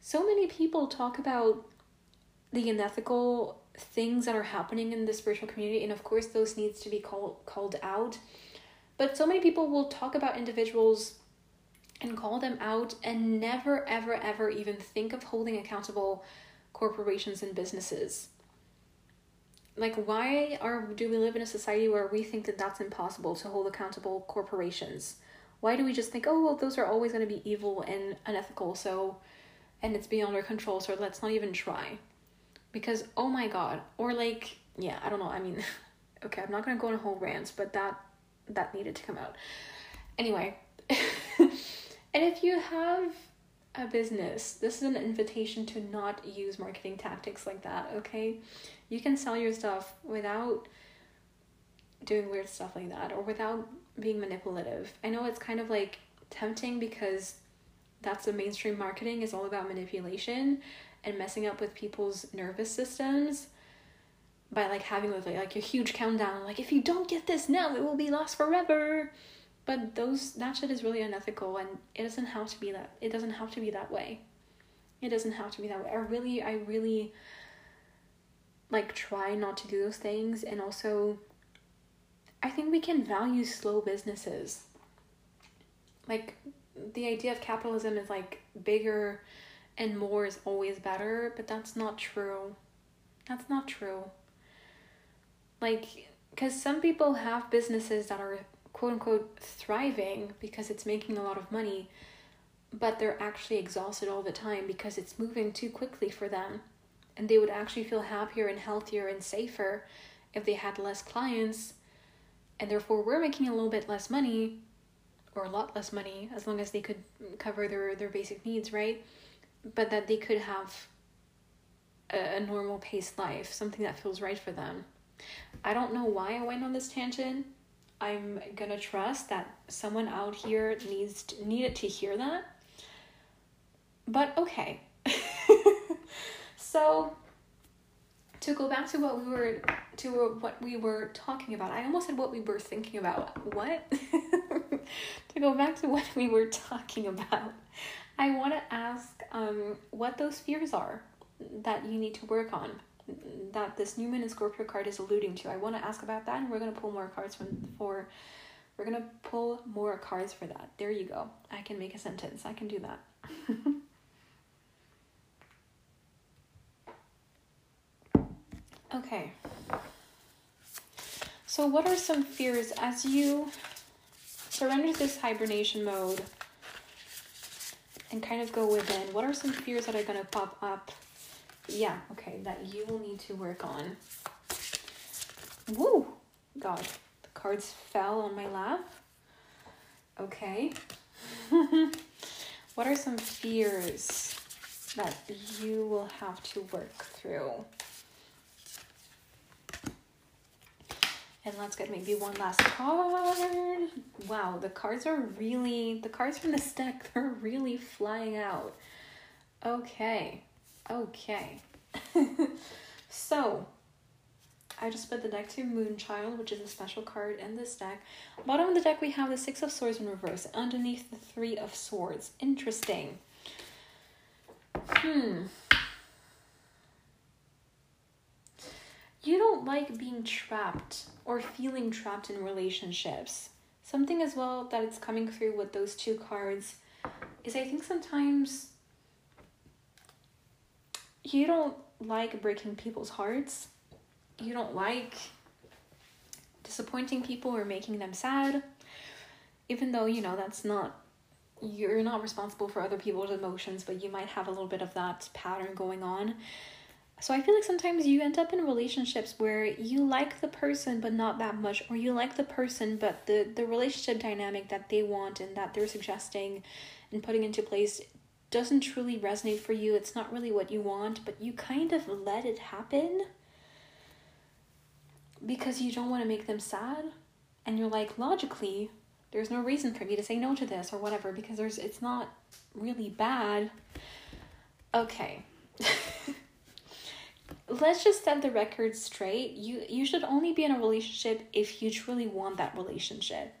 So many people talk about the unethical things that are happening in the spiritual community, and of course, those needs to be called called out. But so many people will talk about individuals and call them out and never, ever, ever even think of holding accountable corporations and businesses. Like, why are do we live in a society where we think that that's impossible to hold accountable corporations? Why do we just think, oh, well, those are always going to be evil and unethical, so, and it's beyond our control, so let's not even try? Because, oh my god, or like, yeah, I don't know, I mean, *laughs* okay, I'm not going to go on a whole rant, but that, that needed to come out. Anyway. *laughs* And if you have a business, this is an invitation to not use marketing tactics like that, okay? You can sell your stuff without doing weird stuff like that or without being manipulative. I know it's kind of like tempting because that's the mainstream marketing is all about manipulation and messing up with people's nervous systems by like having like, a huge countdown like if you don't get this now it will be lost forever but those that shit is really unethical and it doesn't have to be that it doesn't have to be that way it doesn't have to be that way i really i really like try not to do those things and also I think we can value slow businesses. Like the idea of capitalism is like bigger and more is always better, but that's not true. That's not true. Like, because some people have businesses that are quote unquote thriving because it's making a lot of money, but they're actually exhausted all the time because it's moving too quickly for them. And they would actually feel happier and healthier and safer if they had less clients. And therefore, we're making a little bit less money or a lot less money as long as they could cover their, their basic needs, right? But that they could have a, a normal paced life, something that feels right for them. I don't know why I went on this tangent. I'm gonna trust that someone out here needs to, needed to hear that. But okay. *laughs* so to go back to what we were to what we were talking about. I almost said what we were thinking about. What? *laughs* to go back to what we were talking about. I want to ask um what those fears are that you need to work on that this New Moon in Scorpio card is alluding to. I want to ask about that, and we're gonna pull more cards from for. We're gonna pull more cards for that. There you go. I can make a sentence. I can do that. *laughs* okay. So, what are some fears as you surrender this hibernation mode and kind of go within? What are some fears that are going to pop up yeah, okay, that you will need to work on. Woo! God, the cards fell on my lap. Okay. *laughs* what are some fears that you will have to work through? And let's get maybe one last card. Wow, the cards are really, the cards from the stack, *laughs* they're really flying out. Okay. Okay. *laughs* so, I just put the deck to Moonchild, which is a special card in this deck. Bottom of the deck, we have the Six of Swords in reverse. Underneath, the Three of Swords. Interesting. Hmm. You don't like being trapped or feeling trapped in relationships. Something as well that it's coming through with those two cards is I think sometimes you don't like breaking people's hearts. You don't like disappointing people or making them sad. Even though, you know, that's not you're not responsible for other people's emotions, but you might have a little bit of that pattern going on. So I feel like sometimes you end up in relationships where you like the person but not that much or you like the person but the the relationship dynamic that they want and that they're suggesting and putting into place doesn't truly resonate for you, it's not really what you want, but you kind of let it happen because you don't want to make them sad. And you're like, logically, there's no reason for me to say no to this or whatever because there's it's not really bad. Okay. *laughs* Let's just set the record straight. You you should only be in a relationship if you truly want that relationship.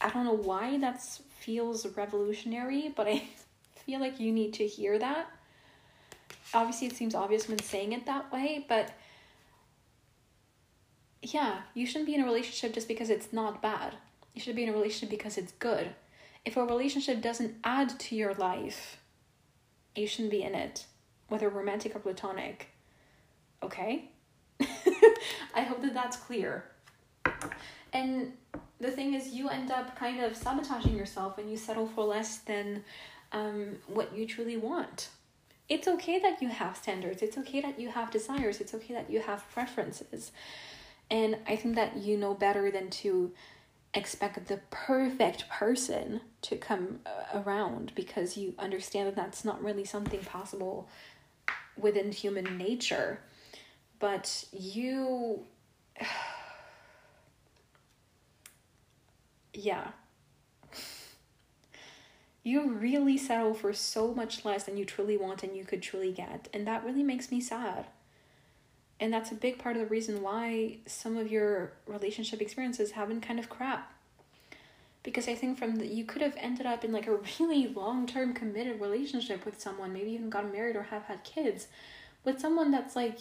I don't know why that's feels revolutionary, but I *laughs* feel like you need to hear that. Obviously, it seems obvious when saying it that way, but yeah, you shouldn't be in a relationship just because it's not bad. You should be in a relationship because it's good. If a relationship doesn't add to your life, you shouldn't be in it, whether romantic or platonic. Okay? *laughs* I hope that that's clear. And the thing is, you end up kind of sabotaging yourself when you settle for less than um, what you truly want. It's okay that you have standards, it's okay that you have desires, it's okay that you have preferences. And I think that you know better than to expect the perfect person to come uh, around because you understand that that's not really something possible within human nature. But you *sighs* yeah. You really settle for so much less than you truly want and you could truly get. And that really makes me sad. And that's a big part of the reason why some of your relationship experiences have been kind of crap. because I think from the, you could have ended up in like a *laughs* really long term committed relationship with someone, maybe even gotten married or have had kids with someone that's like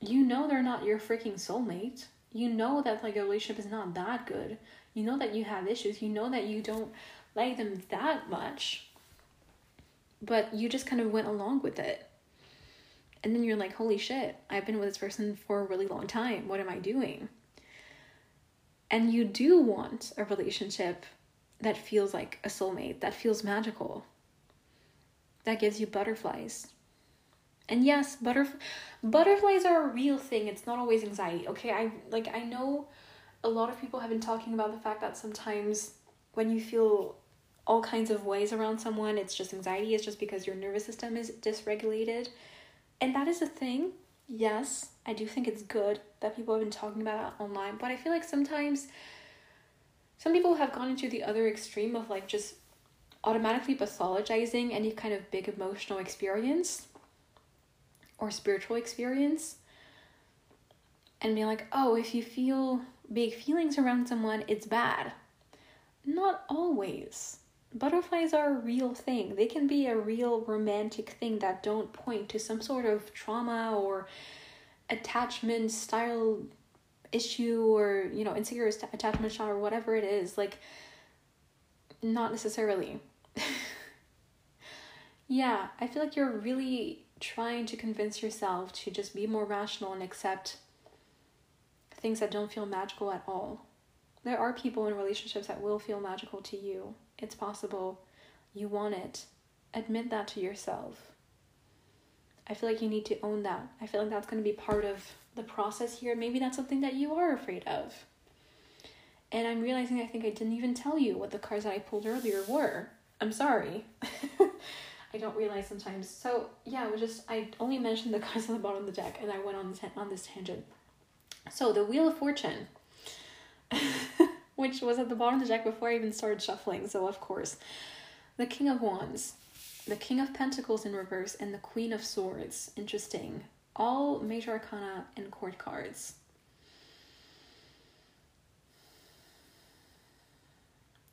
you know they're not your freaking soulmate. You know that like a relationship is not that good. You know that you have issues. You know that you don't like them that much. But you just kind of went along with it. And then you're like, holy shit, I've been with this person for a really long time. What am I doing? And you do want a relationship that feels like a soulmate, that feels magical, that gives you butterflies. And yes, butterf- butterflies are a real thing. It's not always anxiety. Okay, I like I know a lot of people have been talking about the fact that sometimes when you feel all kinds of ways around someone, it's just anxiety, it's just because your nervous system is dysregulated. And that is a thing. Yes, I do think it's good that people have been talking about it online, but I feel like sometimes some people have gone into the other extreme of like just automatically pathologizing any kind of big emotional experience or spiritual experience and be like, oh, if you feel big feelings around someone, it's bad. Not always. Butterflies are a real thing. They can be a real romantic thing that don't point to some sort of trauma or attachment style issue or, you know, insecure attachment style or whatever it is. Like, not necessarily. *laughs* yeah, I feel like you're really trying to convince yourself to just be more rational and accept things that don't feel magical at all. There are people in relationships that will feel magical to you. It's possible. You want it. Admit that to yourself. I feel like you need to own that. I feel like that's going to be part of the process here. Maybe that's something that you are afraid of. And I'm realizing I think I didn't even tell you what the cards that I pulled earlier were. I'm sorry. *laughs* I don't realize sometimes. So yeah, was just I only mentioned the cards on the bottom of the deck, and I went on this on this tangent. So the Wheel of Fortune, *laughs* which was at the bottom of the deck before I even started shuffling. So of course, the King of Wands, the King of Pentacles in reverse, and the Queen of Swords. Interesting. All major arcana and court cards.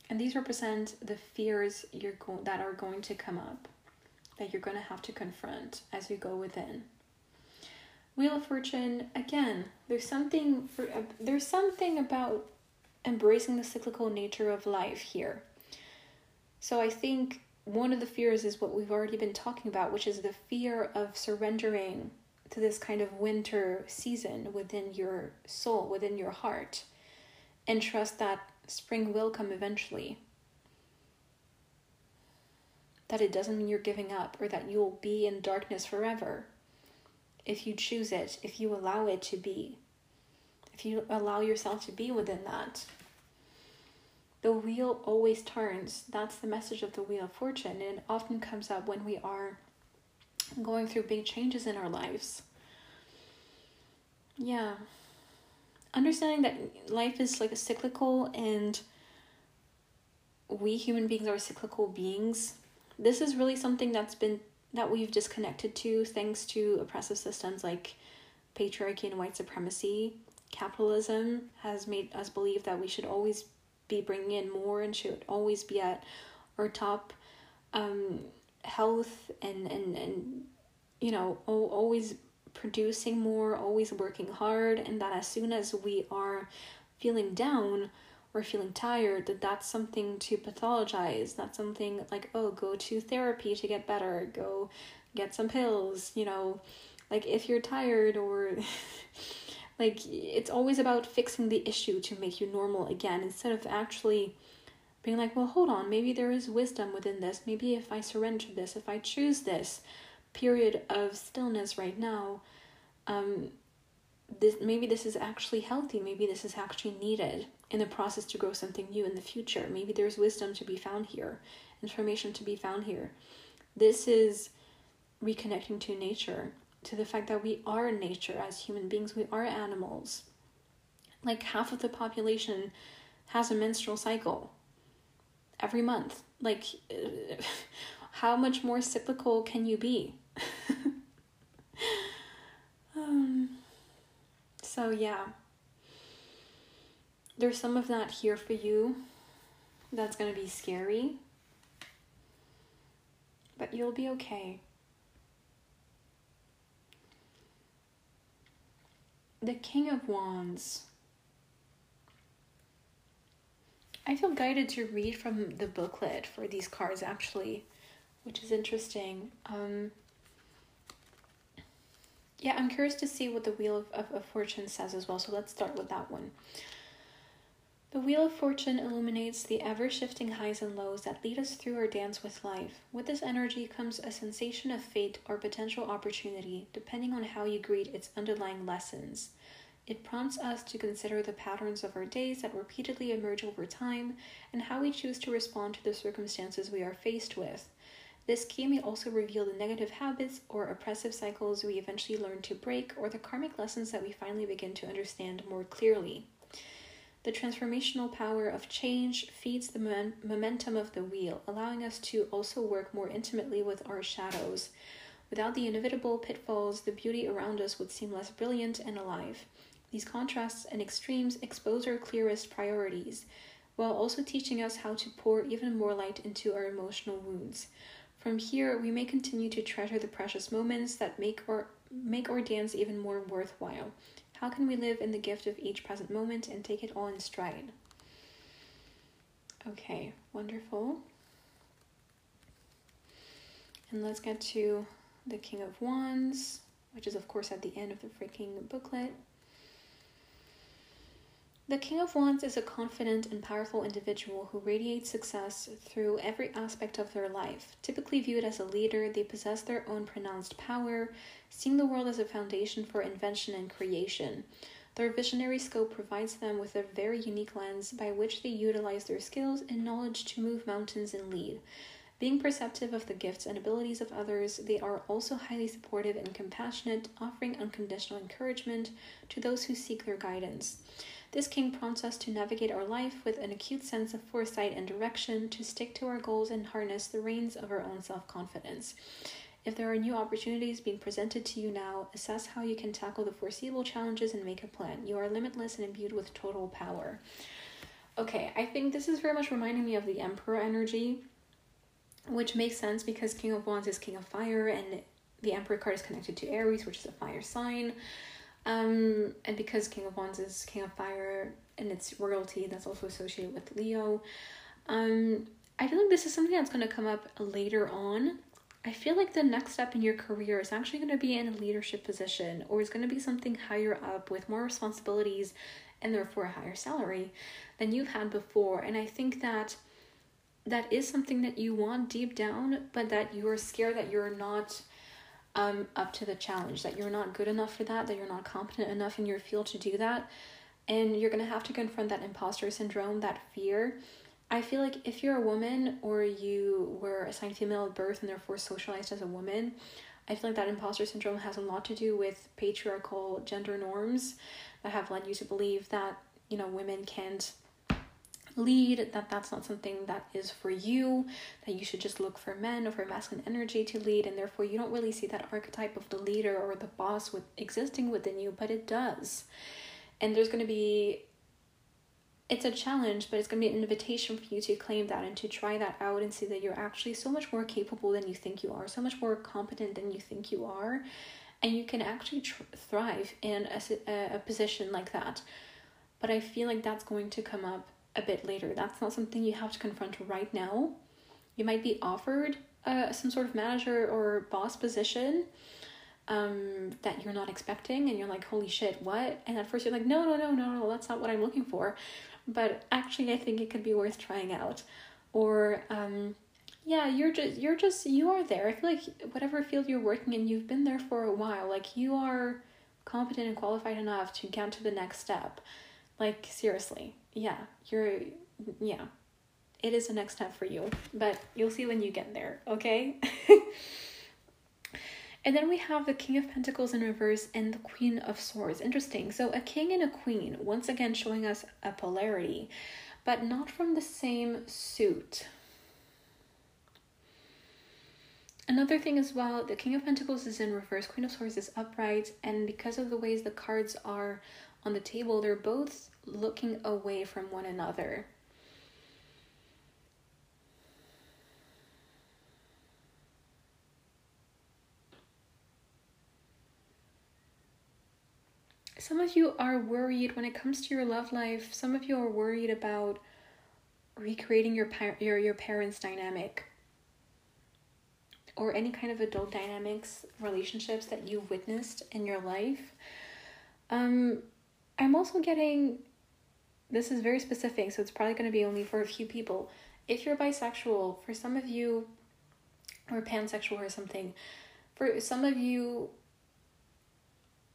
And these represent the fears you're go- that are going to come up that you're going to have to confront as you go within. Wheel of Fortune again, there's something for uh, there's something about embracing the cyclical nature of life here. So I think one of the fears is what we've already been talking about, which is the fear of surrendering to this kind of winter season within your soul, within your heart, and trust that spring will come eventually that it doesn't mean you're giving up or that you'll be in darkness forever. If you choose it, if you allow it to be, if you allow yourself to be within that. The wheel always turns. That's the message of the Wheel of Fortune. And it often comes up when we are going through big changes in our lives. Yeah. Understanding that life is like a cyclical and we human beings are cyclical beings this is really something that's been that we've disconnected to thanks to oppressive systems like patriarchy and white supremacy. Capitalism has made us believe that we should always be bringing in more and should always be at our top um, health and, and, and, you know, always producing more, always working hard, and that as soon as we are feeling down, or feeling tired that that's something to pathologize that's something like oh go to therapy to get better go get some pills you know? Like if you're tired or *laughs* like it's always about fixing the issue to make you normal again instead of actually being like well hold on maybe there is wisdom within this. Maybe if i surrender this if i choose this period of stillness right now um this maybe this is actually healthy. Maybe this is actually needed in the process to grow something new in the future. Maybe there's wisdom to be found here, information to be found here. This is reconnecting to nature, to the fact that we are nature as human beings, we are animals. Like half of the population has a menstrual cycle every month. Like, *laughs* how much more cyclical can you be? *laughs* um, so, yeah there's some of that here for you that's going to be scary, but you'll be okay. The King of Wands. I feel guided to read from the booklet for these cards actually, which is interesting. Um, yeah, I'm curious to see what the Wheel of, of, of Fortune says as well, so let's start with that one. The Wheel of Fortune illuminates the ever shifting highs and lows that lead us through our dance with life. With this energy comes a sensation of fate or potential opportunity, depending on how you greet its underlying lessons. It prompts us to consider the patterns of our days that repeatedly emerge over time and how we choose to respond to the circumstances we are faced with. This key may also reveal the negative habits or oppressive cycles we eventually learn to break or the karmic lessons that we finally begin to understand more clearly. The transformational power of change feeds the momentum of the wheel, allowing us to also work more intimately with our shadows. Without the inevitable pitfalls, the beauty around us would seem less brilliant and alive. These contrasts and extremes expose our clearest priorities, while also teaching us how to pour even more light into our emotional wounds. From here, we may continue to treasure the precious moments that make our make our dance even more worthwhile, how can we live in the gift of each present moment and take it all in stride? Okay, wonderful. And let's get to the King of Wands, which is, of course, at the end of the freaking booklet. The King of Wands is a confident and powerful individual who radiates success through every aspect of their life. Typically viewed as a leader, they possess their own pronounced power, seeing the world as a foundation for invention and creation. Their visionary scope provides them with a very unique lens by which they utilize their skills and knowledge to move mountains and lead. Being perceptive of the gifts and abilities of others, they are also highly supportive and compassionate, offering unconditional encouragement to those who seek their guidance. This king prompts us to navigate our life with an acute sense of foresight and direction, to stick to our goals and harness the reins of our own self confidence. If there are new opportunities being presented to you now, assess how you can tackle the foreseeable challenges and make a plan. You are limitless and imbued with total power. Okay, I think this is very much reminding me of the Emperor energy, which makes sense because King of Wands is King of Fire and the Emperor card is connected to Aries, which is a fire sign. Um, and because King of Wands is King of Fire and it's royalty, that's also associated with Leo. Um, I feel like this is something that's going to come up later on. I feel like the next step in your career is actually going to be in a leadership position or it's going to be something higher up with more responsibilities and therefore a higher salary than you've had before. And I think that that is something that you want deep down, but that you're scared that you're not um, up to the challenge, that you're not good enough for that, that you're not competent enough in your field to do that. And you're going to have to confront that imposter syndrome, that fear. I feel like if you're a woman or you were assigned female at birth and therefore socialized as a woman, I feel like that imposter syndrome has a lot to do with patriarchal gender norms that have led you to believe that, you know, women can't lead, that that's not something that is for you, that you should just look for men or for masculine energy to lead, and therefore you don't really see that archetype of the leader or the boss with existing within you, but it does. And there's going to be it's a challenge, but it's going to be an invitation for you to claim that and to try that out and see that you're actually so much more capable than you think you are, so much more competent than you think you are, and you can actually tr- thrive in a, a, a position like that. But I feel like that's going to come up a bit later. That's not something you have to confront right now. You might be offered uh, some sort of manager or boss position um, that you're not expecting, and you're like, holy shit, what? And at first you're like, no, no, no, no, no, that's not what I'm looking for. But actually, I think it could be worth trying out. Or, um, yeah, you're just, you're just, you are there. I feel like whatever field you're working in, you've been there for a while. Like, you are competent and qualified enough to get to the next step. Like, seriously yeah, you're, yeah, it is the next step for you, but you'll see when you get there, okay? *laughs* and then we have the King of Pentacles in reverse and the Queen of Swords. Interesting. So, a king and a queen, once again showing us a polarity, but not from the same suit. Another thing as well, the King of Pentacles is in reverse, Queen of Swords is upright, and because of the ways the cards are on the table, they're both looking away from one another. Some of you are worried when it comes to your love life. Some of you are worried about recreating your par- your your parents' dynamic or any kind of adult dynamics relationships that you've witnessed in your life. Um, I'm also getting this is very specific, so it's probably going to be only for a few people. If you're bisexual, for some of you, or pansexual or something, for some of you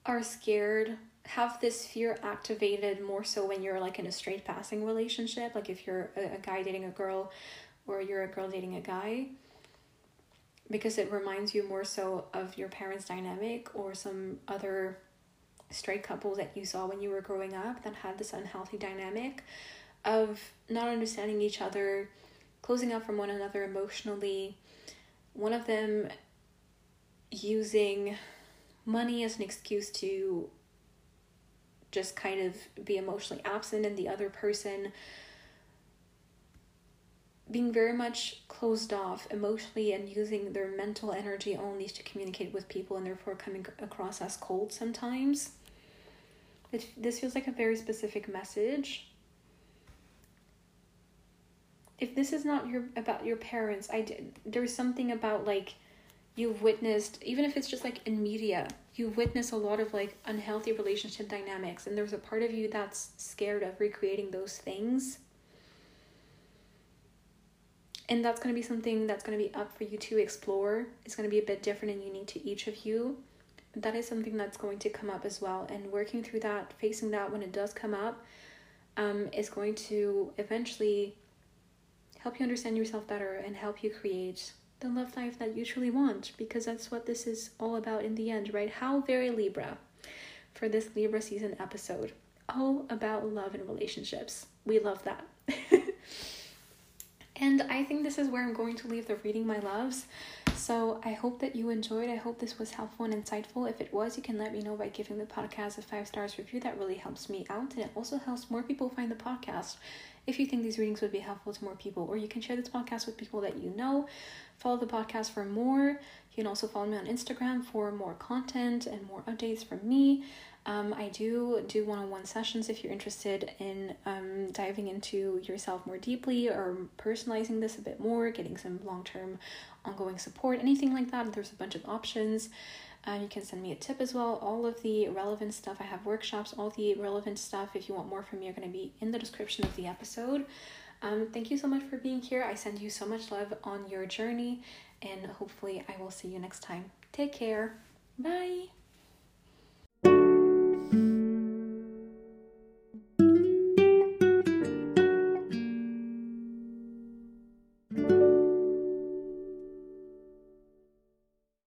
are scared have this fear activated more so when you're like in a straight passing relationship like if you're a, a, guy dating a girl or you're a girl dating a guy because it reminds you more so of your parents dynamic or some other straight couples that you saw when you were growing up that had this unhealthy dynamic of not understanding each other closing up from one another emotionally one of them using money as an excuse to just kind of be emotionally absent and the other person being very much closed off emotionally and using their mental energy only to communicate with people and therefore coming across as cold sometimes. This feels like a very specific message. If this is not your about your parents, I did, there's something about like you've witnessed even if it's just like in media you witness a lot of like unhealthy relationship dynamics and there's a part of you that's scared of recreating those things. And that's going to be something that's going to be up for you to explore. It's going to be a bit different and unique to each of you that is something that's going to come up as well and working through that facing that when it does come up um, is going to eventually help you understand yourself better and help you create the love life that you truly want because that's what this is all about in the end, right? How very Libra for this Libra season episode. All about love and relationships. We love that. *laughs* and I think this is where I'm going to leave the reading, my loves. So I hope that you enjoyed. I hope this was helpful and insightful. If it was, you can let me know by giving the podcast a five stars review. That really helps me out, and it also helps more people find the podcast. If you think these readings would be helpful to more people, or you can share this podcast with people that you know. Follow the podcast for more. You can also follow me on Instagram for more content and more updates from me. Um, I do do one on one sessions if you're interested in um, diving into yourself more deeply or personalizing this a bit more, getting some long term ongoing support, anything like that. There's a bunch of options. Uh, you can send me a tip as well. All of the relevant stuff, I have workshops, all the relevant stuff, if you want more from me, are going to be in the description of the episode. Um, thank you so much for being here. I send you so much love on your journey, and hopefully, I will see you next time. Take care. Bye.